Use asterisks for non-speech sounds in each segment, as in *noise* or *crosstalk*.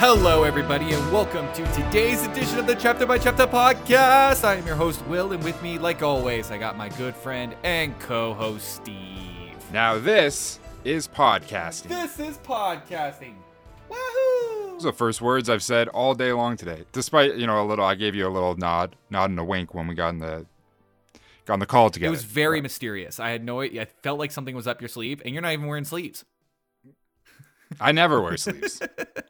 Hello, everybody, and welcome to today's edition of the Chapter by Chapter podcast. I am your host, Will, and with me, like always, I got my good friend and co host, Steve. Now this is podcasting. This is podcasting. Woohoo! Those are the first words I've said all day long today. Despite, you know, a little I gave you a little nod, nod and a wink when we got in the got on the call together. It was very mysterious. I had no I felt like something was up your sleeve, and you're not even wearing sleeves. *laughs* I never wear sleeves.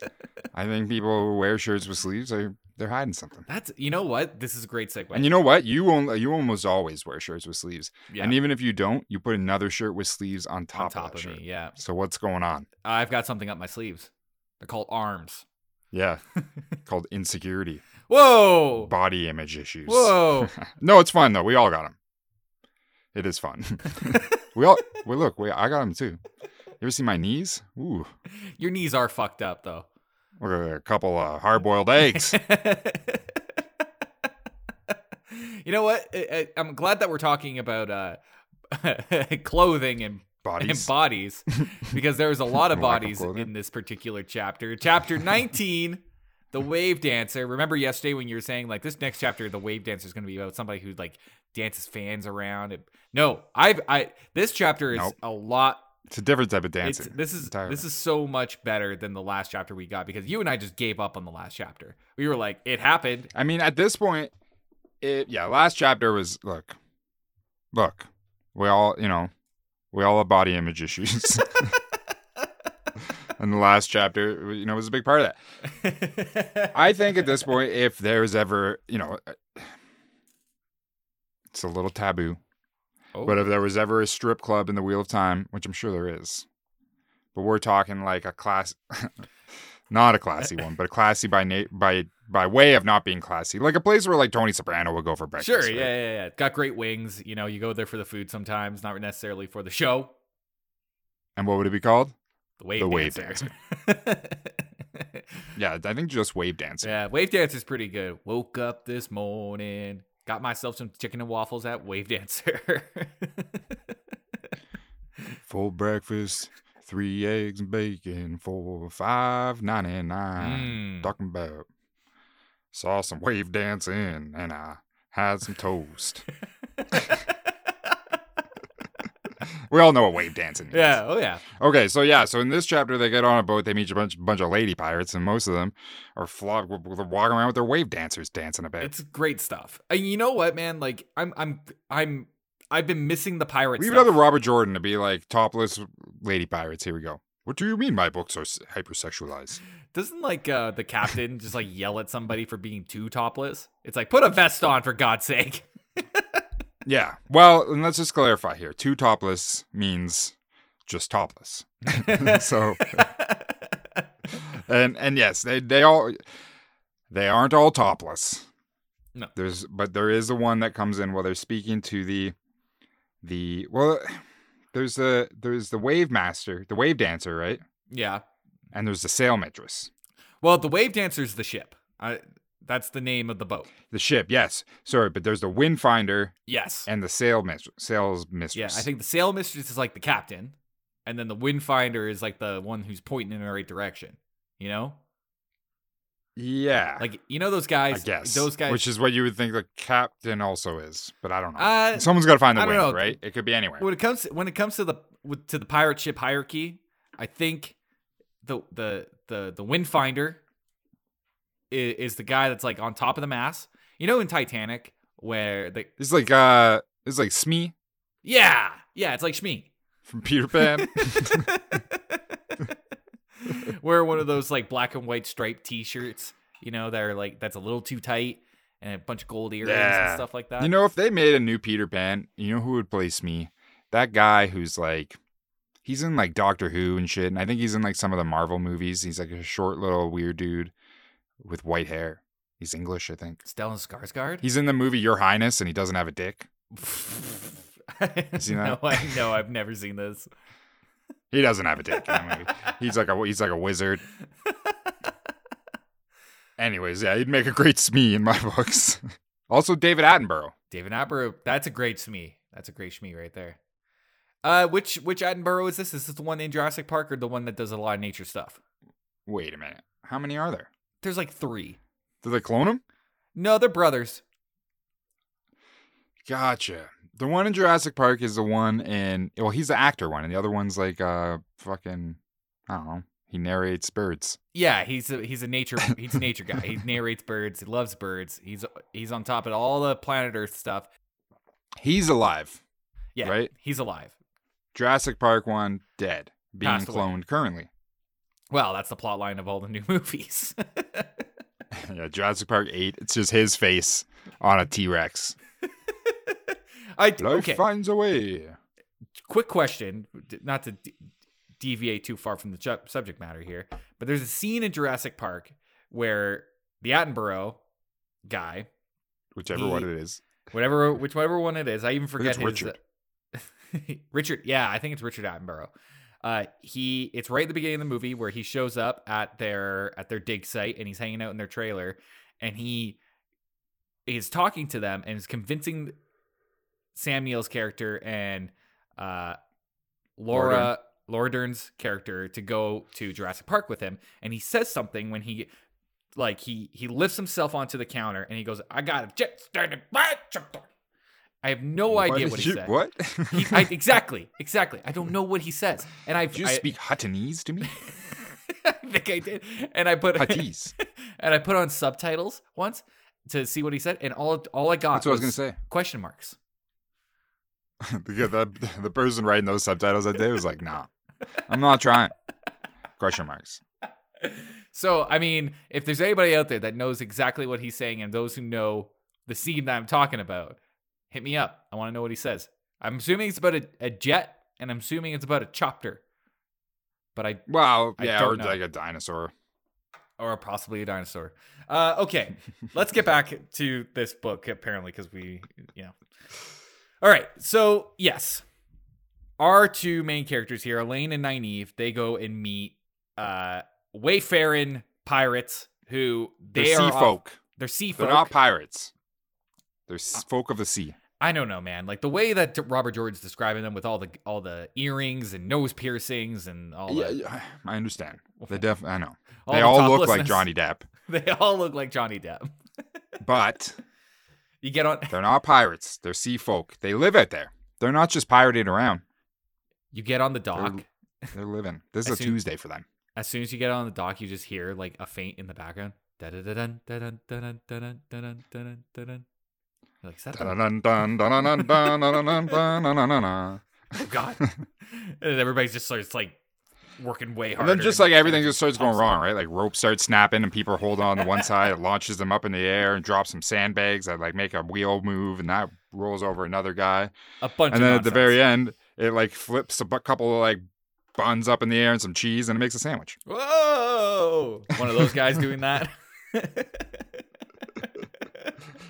*laughs* I think people who wear shirts with sleeves are they're hiding something. That's, you know what? This is a great segue. And you know what? You only, you almost always wear shirts with sleeves. yeah, And even if you don't, you put another shirt with sleeves on top, on top of, of shirt. me, yeah. So what's going on? I've got something up my sleeves. They're called arms. Yeah. *laughs* Called insecurity, Whoa! body image issues. Whoa! no, it's fun though. We all got them. It is fun. we all we look. We, I got them too. You ever see my knees? Ooh, Your knees are fucked up, though. at a couple of hard-boiled eggs. *laughs* you know what? I- I'm glad that we're talking about uh, *laughs* clothing and, and Bodies. bodies *laughs* because there's a lot of bodies in this particular chapter. Chapter 19, the wave dancer. Remember yesterday when you were saying like this next chapter, the wave dancer is going to be about somebody who like dances fans around. No, I've I this chapter is Nope. a lot It's a different type of it's, dancing. this is entirely. this is so much better than the last chapter we got because you and I just gave up on the last chapter. We were like, it happened. I mean, at this point, it yeah. Last chapter was look, look. We all you know, we all have body image issues. *laughs* *laughs* and the last chapter, you know, was a big part of that. *laughs* I think at this point, if there's ever, you know, uh, it's a little taboo, Oh. but if oh. there was ever a strip club in the Wheel of Time, which I'm sure there is, but we're talking like a class, *laughs* not a classy one, but a classy by na- by by way of not being classy, like a place where like Tony Soprano would go for breakfast. sure, right? yeah, yeah, yeah. Got great wings. You know, you go there for the food sometimes, not necessarily for the show. And what would it be called? The wave The wave dancer. *laughs* Yeah, I think just wave dancing. yeah, wave dance is pretty good. Woke up this morning, got myself some chicken and waffles at Wave Dancer. *laughs* Full breakfast, three eggs and bacon for five ninety nine. Mm. talking about saw some wave dancing and I had some toast. *laughs* *laughs* we all know what wave dancing is. yeah, oh yeah. Okay, so yeah, so in this chapter they get on a boat, they meet a bunch bunch of lady pirates, and most of them are flog walking around with their wave dancers dancing a bit. It's great stuff. And you know what, man? Like I'm I'm I'm I've been missing the pirates. we even have the Robert Jordan to be like topless lady pirates. Here we go. What do you mean my books are hypersexualized? Doesn't like uh the captain just like yell at somebody for being too topless? It's like put a vest on for God's sake. Yeah. Well, and let's just clarify here. Two topless means just topless. *laughs* so *laughs* and and yes, they they all they aren't all topless. No. There's but there is the one that comes in while they're speaking to the the well there's the there's the wave master, the wave dancer, right? yeah. And there's the sail mistress. Well, the wave dancer's the ship. I that's the name of the boat. The ship, yes. Sorry, but there's the wind finder Yes. and the sail mistress, sails Yeah, mistress. I think the sail mistress is like the captain, and then the wind finder is like the one who's pointing in the right direction. You know, Yeah. like you know those guys. I guess. those guys. Which is what you would think the captain also is, but I don't know. uh, Someone's got to find the wind, know. right? It could be anywhere. when it comes when it comes to the to the pirate ship hierarchy, I think the the the the wind finder is, is the guy that's like on top of the mass. You know, in Titanic, where the It's like uh, it's like Smee yeah yeah, it's like Shmi. from Peter Pan. *laughs* *laughs* Wear one of those like black and white striped T-shirts. You know, that are like that's a little too tight, and a bunch of gold earrings and stuff like that. you know, if they made a new Peter Pan, you know who would play Smee? That guy who's like, he's in like Doctor Who and shit, and I think he's in like some of the Marvel movies. He's like a short little weird dude with white hair. He's English, I think. Stellan Skarsgård. He's in the movie Your Highness, and he doesn't have a dick. *laughs* seen no. I no, I've never seen this. He doesn't have a dick in movie. *laughs* He's like a he's like a wizard. Anyways, yeah, he'd make a great Smee in my *laughs* books. also, David Attenborough. David Attenborough. That's a great Smee. That's a great Smee right there. Uh, which which Attenborough is this? Is this the one in Jurassic Park or the one that does a lot of nature stuff? Wait a minute. How many are there? There's like three. Did they clone him? No, they're brothers. Gotcha. The one in Jurassic Park is the one in well, he's the actor one, and the other one's like uh fucking I don't know. He narrates birds. Yeah, he's a he's a nature *laughs* he's a nature guy. He narrates birds. He loves birds. He's he's on top of all the planet Earth stuff. He's alive. Yeah, Right? He's alive. Jurassic Park one dead, being Passed away. cloned currently. Well, that's the plot line of all the new *laughs* movies. Yeah, Jurassic Park eight. It's just his face on a T Rex. *laughs* I Life okay. finds a way. quick question, not to de- deviate too far from the ju- subject matter here, but there's a scene in Jurassic Park where the Attenborough guy, Whichever He- one it is. whatever whichever one it is, I even forget it's his Richard. *laughs* Richard, yeah, I think it's Richard Attenborough. Uh, he it's right at the beginning of the movie where he shows up at their at their dig site and he's hanging out in their trailer and he is talking to them and is convincing Sam Neill's character and uh, Laura Laura Dern's character to go to Jurassic Park with him and he says something when he like he he lifts himself onto the counter and he goes I got a jet standing by chapter." I have no idea what he you- said. What? He, I, exactly, exactly. I don't know what he says, and I, Did you I, speak Huttonese to me? *laughs* I think I did, and I put Huttese. *laughs* and I put on subtitles once to see what he said, and all all I got That's what I was gonna say. question marks. *laughs* the, the, the person writing those subtitles that day was like, nah, I'm not trying. Question marks. So I mean, if there's anybody out there that knows exactly what he's saying, and those who know the scene that I'm talking about, hit me up. I want to know what he says. I'm assuming it's about a, a jet, and I'm assuming it's about a chopper, but I Well, I yeah, or know. like a dinosaur. or possibly a dinosaur. Uh, okay, *laughs* let's get back to this book apparently because we, you know. All right, so yes, our two main characters here, Elayne and Nynaeve, they go and meet uh, wayfaring pirates who They're they sea are off- folk. they're sea They're not pirates. They're uh, folk of the sea. I don't know, man. Like the way that Robert George's describing them with all the all the earrings and nose piercings and all Yeah, the, yeah, I understand. They def I know. all they the all look like. Johnny Depp, *laughs* They all look like Johnny Depp. *laughs* but You get on. *laughs* they're not pirates. They're sea folk. They live out there. They're not just pirating around. You get on the dock. They're living. This is a see. Tuesday for them. As soon as you get on the dock, you just hear like a faint in the background. That the- Dun, dun, dun, dun, dun, dun, dun, dun. oh god! and then everybody just starts like working way harder. And then just like everything just starts going wrong, right? Like ropes start snapping and people are holding on to one side. It launches them up in the air and drops some sandbags that like make a wheel move and that rolls over another guy. A bunch. And then at the very end, it like flips a couple of like buns up in the air and some cheese and it makes a sandwich. Whoa! One of those guys doing that.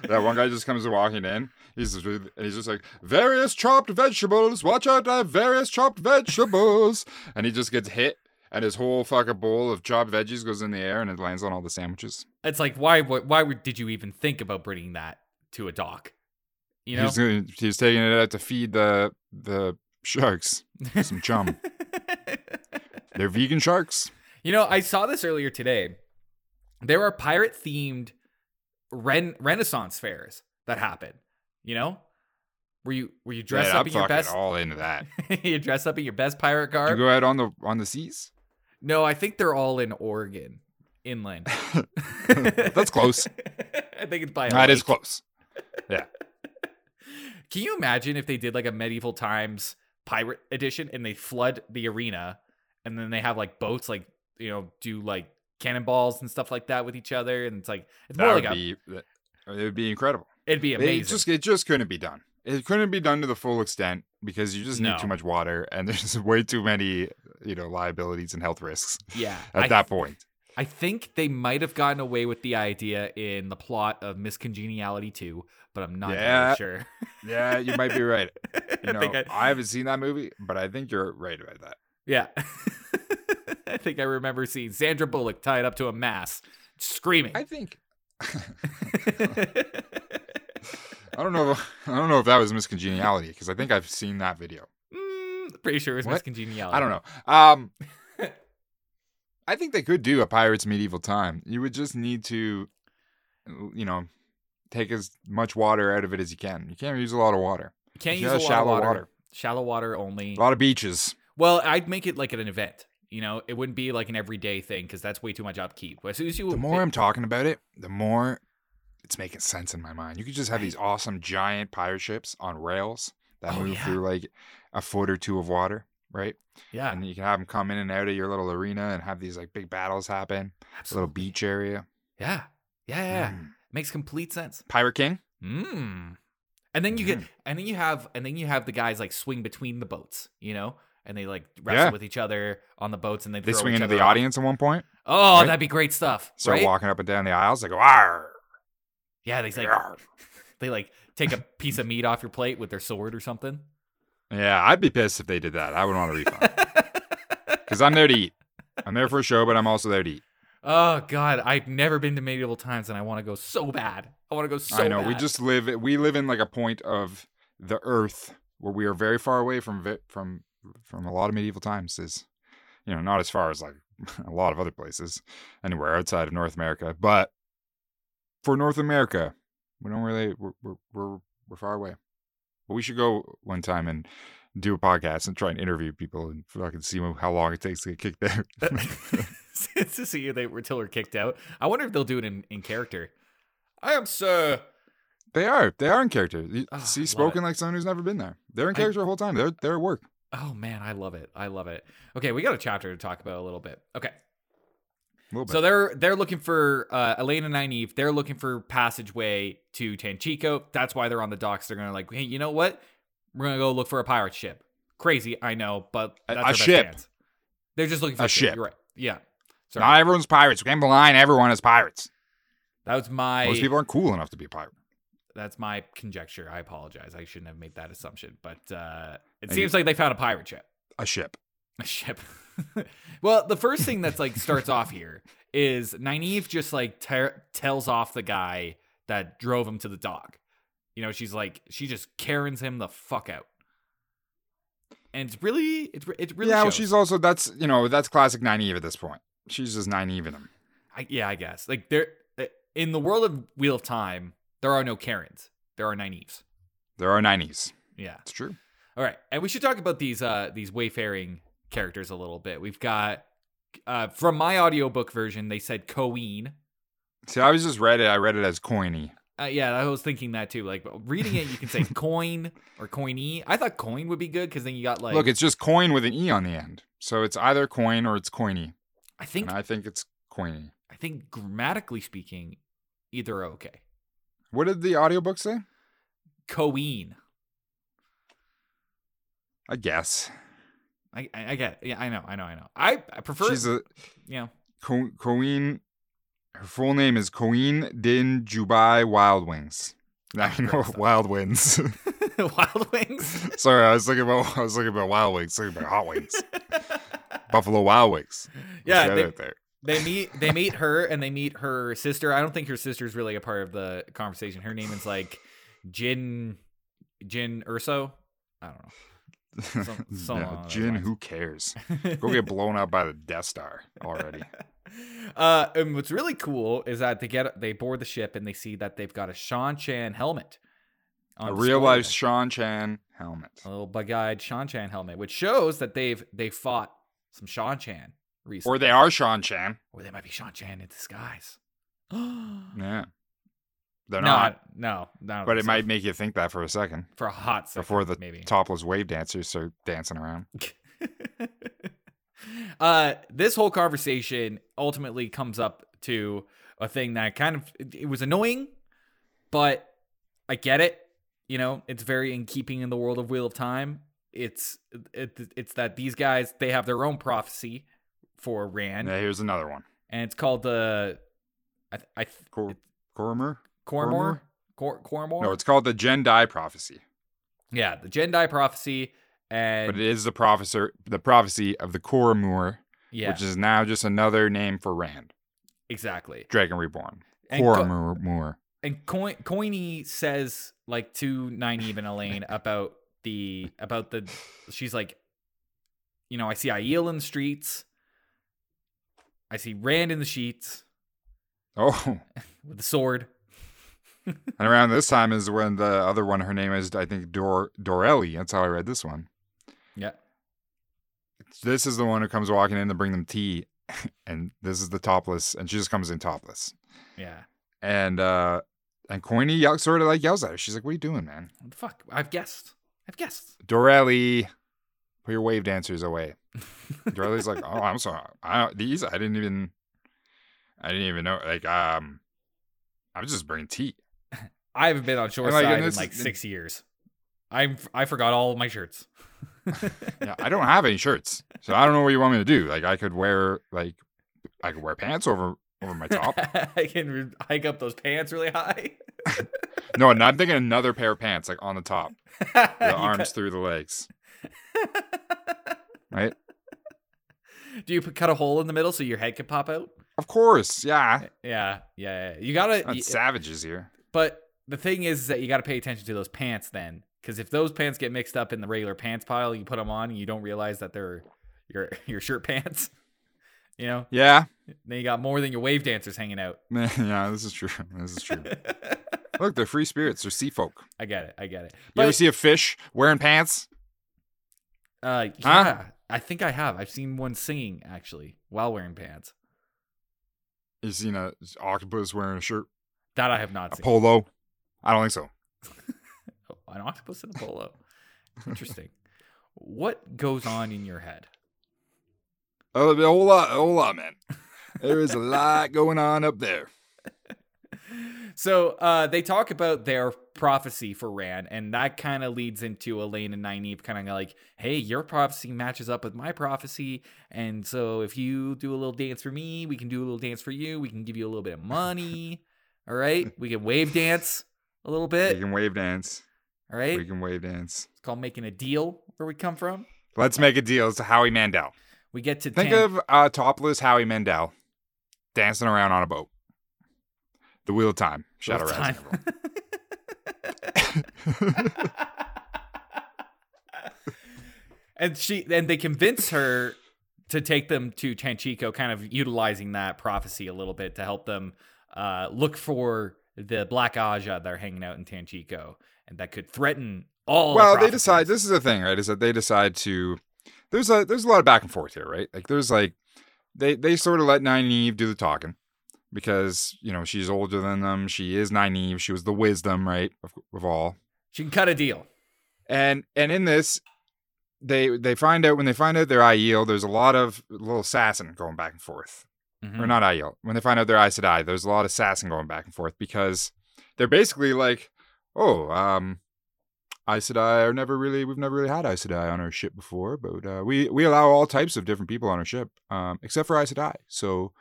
That one guy just comes walking in. He's just, and he's just like various chopped vegetables. Watch out! I have various chopped vegetables. and he just gets hit, and his whole fucking bowl of chopped veggies goes in the air, and it lands on all the sandwiches. it's like why? Why, why did you even think about bringing that to a dock? You know. He's gonna, he's taking it out to feed the the sharks some chum. *laughs* They're vegan sharks. You know, I saw this earlier today. There are pirate themed ren- Renaissance fairs that happen. You know, where you where you dress up I'm in your best all into that. *laughs* you dress up in your best pirate garb. You go out on the on the seas. no, I think they're all in Oregon, inland. *laughs* *laughs* That's close. I think it's by That is lake. close. Yeah. Can you imagine if they did like a medieval times pirate edition and they flood the arena and then they have like boats like you know do like cannonballs and stuff like that with each other and it's like it's That more like a, be that- it would be incredible. it'd be amazing. It just it just couldn't be done. It couldn't be done to the full extent because you just need No. too much water and *laughs* there's way too many you know liabilities and health risks yeah, at I, that point. I think they might have gotten away with the idea in the plot of Miss Congeniality 2, but I'm not Yeah. really sure. Yeah, you might be right. *laughs* You know, think I, I- haven't seen that movie, but I think you're right about that. Yeah. *laughs* I think I remember seeing Sandra Bullock tied up to a mast, screaming. I think *laughs* I don't know. I don't know if that was Miss Congeniality because I think I've seen that video. Mm, pretty sure it was Miss What? Congeniality. I don't know. Um, *laughs* I think they could do a Pirates Medieval Time. You would just need to, you know, take as much water out of it as you can. You can't use a lot of water. You can't You use a lot shallow of water. water. Shallow water only. A lot of beaches. Well, I'd make it like an event. You know, it wouldn't be like an everyday thing because that's way too much upkeep. As soon as you The more I'm talking about it, the more it's making sense in my mind. You could just have these awesome giant pirate ships on rails that Oh, move yeah. through like a foot or two of water, right? yeah, And you can have them come in and out of your little arena and have these like big battles happen. A little beach area. Yeah, yeah, yeah. Mm. makes complete sense. Pirate King. Mm. And then you get, Mhm. and then you have, and then you have the guys like swing between the boats, you know, and they like wrestle Yeah. with each other on the boats, and they They swing into the off. audience at one point. Oh, right? that'd be great stuff, Start right? walking up and down the aisles. They go, "Arr!" Yeah, they like Arr." *laughs* they like take a piece of meat off your plate with their sword or something. Yeah, I'd be pissed if they did that. I would want a refund *laughs* because I'm there to eat. I'm there for a show, but I'm also there to eat. oh God, I've never been to medieval times, and I want to go so bad. I want to go so. I know. We just live. We live in like a point of the earth where we are very far away from from from a lot of medieval times. Is you know not as far as like *laughs* a lot of other places anywhere outside of North America, but for North America, we don't really we're we're we're, we're far away. But we should go one time and do a podcast and try and interview people and fucking see how long it takes to get kicked out. *laughs* *laughs* to see they were till we're kicked out. I wonder if they'll do it in, in character. I am Sir. they are they are in character. You Ah, see, spoken it. like someone who's never been there. They're in I- character the whole time. They're they're at work. Oh man, I love it. I love it. Okay, we got a chapter to talk about a little bit. Okay. A little bit. So they're they're looking for uh, Elayne and Nynaeve. They're looking for passageway to Tanchico. That's why they're on the docks. They're gonna like, hey, you know what? We're gonna go look for a pirate ship. Crazy, I know, but A- that's a our ship. chance. They're just looking for A a ship. ship. You're right. Yeah. Sorry. Not everyone's pirates. We can't blind everyone as pirates. that was my Most people aren't cool enough to be a pirate. that's my conjecture. I apologize. I shouldn't have made that assumption. But uh, it seems like they found a pirate ship. A ship. A ship. *laughs* well, the first thing that's like starts off here is Nynaeve just like ter- tells off the guy that drove him to the dock. You know, she's like she just Karens him the fuck out, and it's really it's re- it really yeah, well, she's also that's you know that's classic naive at this point. She's just naive in him. I, yeah, I guess like there uh, in the world of Wheel of Time, there are no Karens, there are Nynaeves. There are nineties. Yeah. It's true. All right, and we should talk about these uh these wayfaring characters a little bit. We've got uh from my audiobook version, they said Coeen. See, I was just read it. I read it as coiny. Uh, yeah, I was thinking that too. Like reading it, you can say *laughs* coin or coiny. I thought coin would be good because then you got like. Look, it's just coin with an e on the end, so it's either coin or it's coiny, I think and I think it's coiny. I think grammatically speaking, either are okay. What did the audiobook say? Coeen. I guess I, I I get. It. Yeah, I know. I know. I know. I I prefer. she's a yeah. Co- Coeen. Her full name is Coeen Din Jubai Wild Wings. I know. Wild Wings. *laughs* *laughs* Wild Wings. Sorry, I was thinking about I was thinking about Wild Wings, thinking about Hot Wings, *laughs* Buffalo Wild Wings. yeah, they, they meet they meet her and they meet her sister. I don't think her sister's really a part of the conversation. Her name is like Jin Jin Urso. I don't know. Some- *laughs* some yeah, Jin, who cares? Go get blown up by the Death Star already. *laughs* uh, and what's really cool is that they get they board the ship and they see that they've got a Seanchan helmet. A real life. Seanchan helmet. a little bug-eyed Seanchan helmet, which shows that they've they fought some Seanchan recently, Or they are Seanchan. or they might be Seanchan in disguise. *gasps* Yeah. They're no, not. no, no. But it might make you think that for a second for a hot second before the maybe. topless wave dancers start dancing around. *laughs* uh, this whole conversation ultimately comes up to a thing that kind of it, was annoying, but I get it. You know, it's very in keeping in the world of Wheel of Time. It's it, it's that these guys they have their own prophecy for Rand, Yeah, here's another one. and it's called the I I Cor- Cormor? Cormor Cor Cormor. No, it's called the Jendai prophecy. yeah, the Jendai prophecy, and But it is the prophecy the prophecy of the Cormor, yeah, which is now just another name for Rand. exactly. Dragon Reborn. And Co- Cormor. and Coin Coiny says like to Nynaeve and Elayne *laughs* about the about the she's like, you know, I see Aiel in the streets. I see Rand in the sheets Oh, *laughs* with the sword. And around this time is when the other one, her name is I think Dor Dorelli. That's how I read this one. Yeah. This is the one who comes walking in to bring them tea, *laughs* and this is the topless, and she just comes in topless. Yeah. And uh and Coiny yell, sort of like yells at her. She's like, "What are you doing, man?" What the fuck? I've guessed. I've guessed. Dorelli, put your wave dancers away. Dorelli's like, "Oh, I'm sorry. I these I didn't even, I didn't even know. Like, um, I was just bringing tea. I haven't been on shore like, side in like six years. I I forgot all of my shirts. *laughs* Yeah, I don't have any shirts, so I don't know what you want me to do. Like, I could wear like, I could wear pants over over my top. *laughs* I can hike up those pants really high. *laughs* no, I'm thinking another pair of pants like on the top, the arms cut- through the legs, right? Do you put, cut a hole in the middle so your head can pop out? Of course, yeah. Yeah, yeah. yeah. You gotta. Not y- savages here. But the thing is is that you got to pay attention to those pants then, because if those pants get mixed up in the regular pants pile, you put them on and you don't realize that they're your *laughs* your shirt pants. *laughs* You know, Yeah, then you got more than your wave dancers hanging out. *laughs* yeah. This is true. This is true. Look, they're free spirits. They're sea folk. I get it. I get it. You ever see a fish wearing pants? uh, Huh? yeah, I think I have. I've seen one singing actually while wearing pants. You seen a octopus wearing a shirt, That I have not a seen. polo? I don't think so. *laughs* An octopus in a polo. Interesting. what goes on in your head? Oh, a whole lot, a whole lot, man. There is a *laughs* lot going on up there. So uh, they talk about their prophecy for Rand, and that kind of leads into Elayne and Nynaeve kind of like, hey, your prophecy matches up with my prophecy. And so if you do a little dance for me, we can do a little dance for you. We can give you a little bit of money. All right. We can wave dance a little bit. We can wave dance. All right. We can wave dance. It's called making a deal where we come from. Let's make a deal. It's Howie Mandel. We get to Think tan- of uh, topless Howie Mandel dancing around on a boat. The Wheel of Time. Shadow Wheel Rising. Time. *laughs* and she and they convince her to take them to Tanchico, kind of utilizing that prophecy a little bit to help them uh, look for the Black Ajah that are hanging out in Tanchico, and that could threaten all. the well, they decide. This is the thing, right? Is that they decide to. There's a there's a lot of back and forth here, right? Like there's like they they sort of let Nynaeve do the talking because you know she's older than them. She is Nynaeve. She was the wisdom, right, of, of all. She can cut a deal. And and in this, they they find out when they find out they're Aiel, there's a lot of little assassin going back and forth. Mhm. Or not Aiel. When they find out they're Aes Sedai, there's a lot of assassin going back and forth because they're basically like, oh, um, Aes Sedai are never really we've never really had Aes Sedai on our ship before, but uh, we we allow all types of different people on our ship, um, except for Aes Sedai. So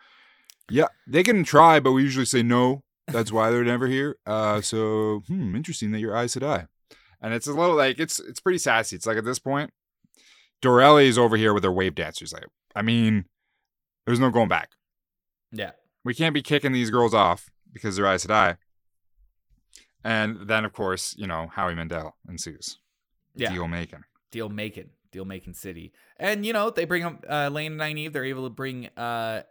yeah, they can try, but we usually say no. That's why they're never here. Uh, so hmm, interesting that you're Aes Sedai. And it's a little like it's it's pretty sassy. It's like at this point, Dorelli is over here with her wave dancers. Like, I mean, there's no going back. Yeah. We can't be kicking these girls off because they're eyes to Sedai. And then, of course, you know, Howie Mandel ensues. Yeah. Deal making. deal making, deal making city. And you know, they bring up uh, Lane and Nynaeve. They're able to bring uh,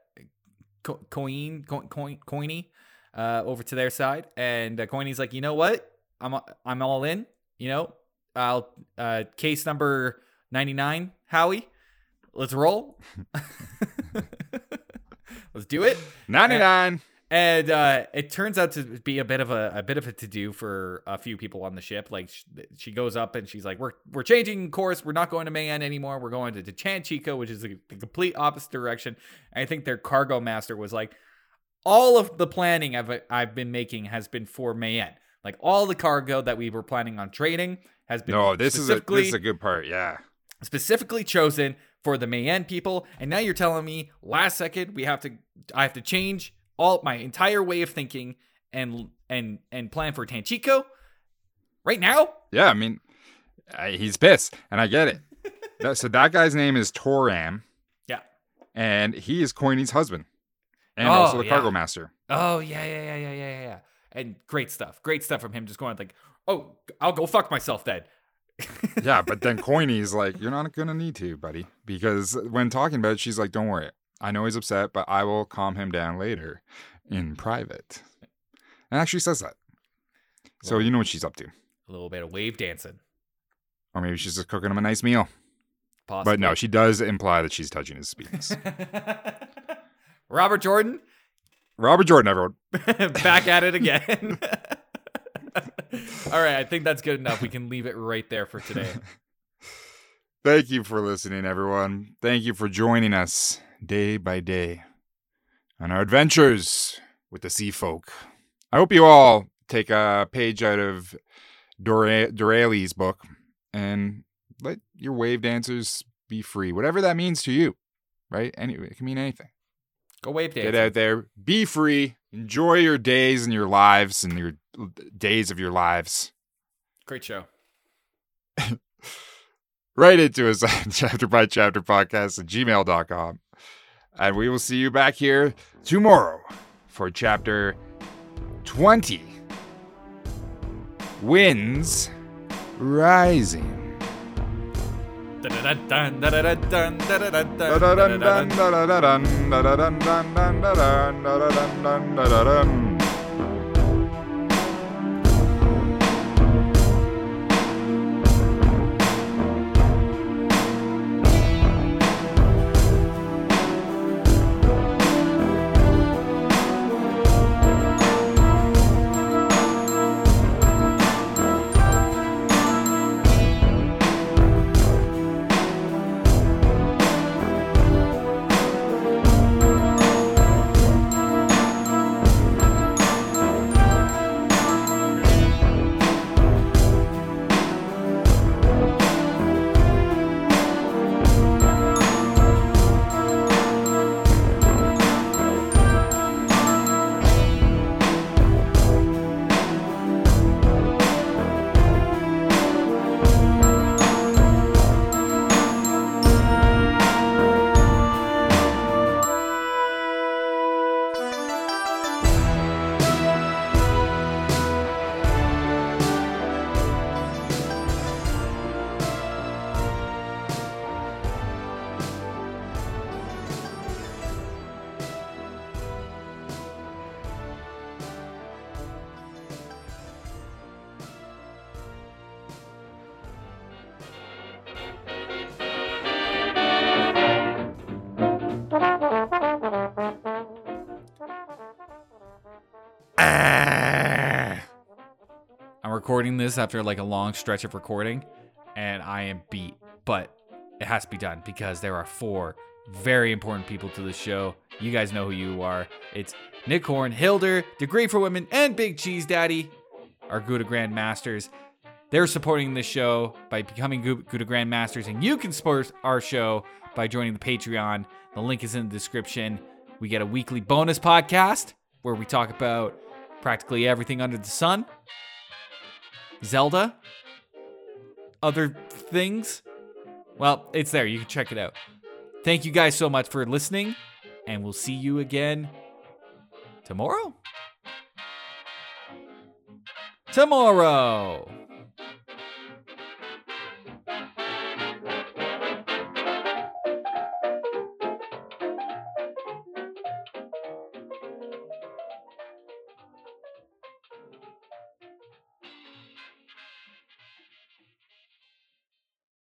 Co- Coin, Co- Coin, Coiny uh, over to their side, and uh, Coiny's like, you know what? I'm I'm all in. You know, I'll uh, case number ninety nine, Howie. Let's roll. *laughs* *laughs* Let's do it. *sighs* 99. And uh, it turns out to be a bit of a, a bit of a to do for a few people on the ship. Like sh- she goes up and she's like, "We're we're changing course. We're not going to Mayene anymore. We're going to, to Chanchico, which is the, the complete opposite direction." And I think their cargo master was like, "All of the planning I've I've been making has been for Mayene. Like all the cargo that we were planning on trading has been No, this is a this is a good part. Yeah. Specifically chosen for the Mayene people. And now you're telling me last second we have to I have to change all my entire way of thinking and and and plan for Tanchico right now? Yeah, I mean, I, he's pissed, and I get it. *laughs* That- so that guy's name is Toram. Yeah. And he is Coiny's husband. And Oh, also the yeah. cargo master. Oh yeah, yeah, yeah, yeah, yeah, yeah. And great stuff. Great stuff from him just going like, "Oh, I'll go fuck myself then." Yeah, but then Coiny's like, You're not gonna need to, buddy. Because when talking about it, she's like, Don't worry. I know he's upset, but I will calm him down later in private. And actually says that. So you know what she's up to. A little bit of wave dancing. Or maybe she's just cooking him a nice meal. Possibly. But no, she does imply that she's touching his penis. *laughs* Robert Jordan, Robert Jordan, everyone. *laughs* back at it *laughs* again. *laughs* All right, I think that's good enough. We can leave it right there for today. *laughs* Thank you for listening, everyone. Thank you for joining us day by day on our adventures with the sea folk. I hope you all take a page out of Dore- Dorale's book and let your wave dancers be free, whatever that means to you, right? Anyway, it can mean anything. Go wave dancing. Get out there, be free, enjoy your days and your lives and your days of your lives. Great show. *laughs* right into us on chapter by chapter podcast at *laughs* gmail.com. And we will see you back here tomorrow for chapter 20 Winds Rising. Dun-dun-dun, dun-dun-dun, dun-dun-dun, recording this after like a long stretch of recording, and I am beat. But it has to be done because there are four very important people to the show. You guys know who you are. It's Nick Horn, Hilder, Degree for Women, and Big Cheese Daddy, our Gouda Grand Masters. They're supporting this show by becoming Gouda Grand Masters, and you can support our show by joining the Patreon. The link is in the description. We get a weekly bonus podcast where we talk about practically everything under the sun. Zelda, other things. Well, it's there. You can check it out. Thank you guys so much for listening, and we'll see you again tomorrow. Tomorrow.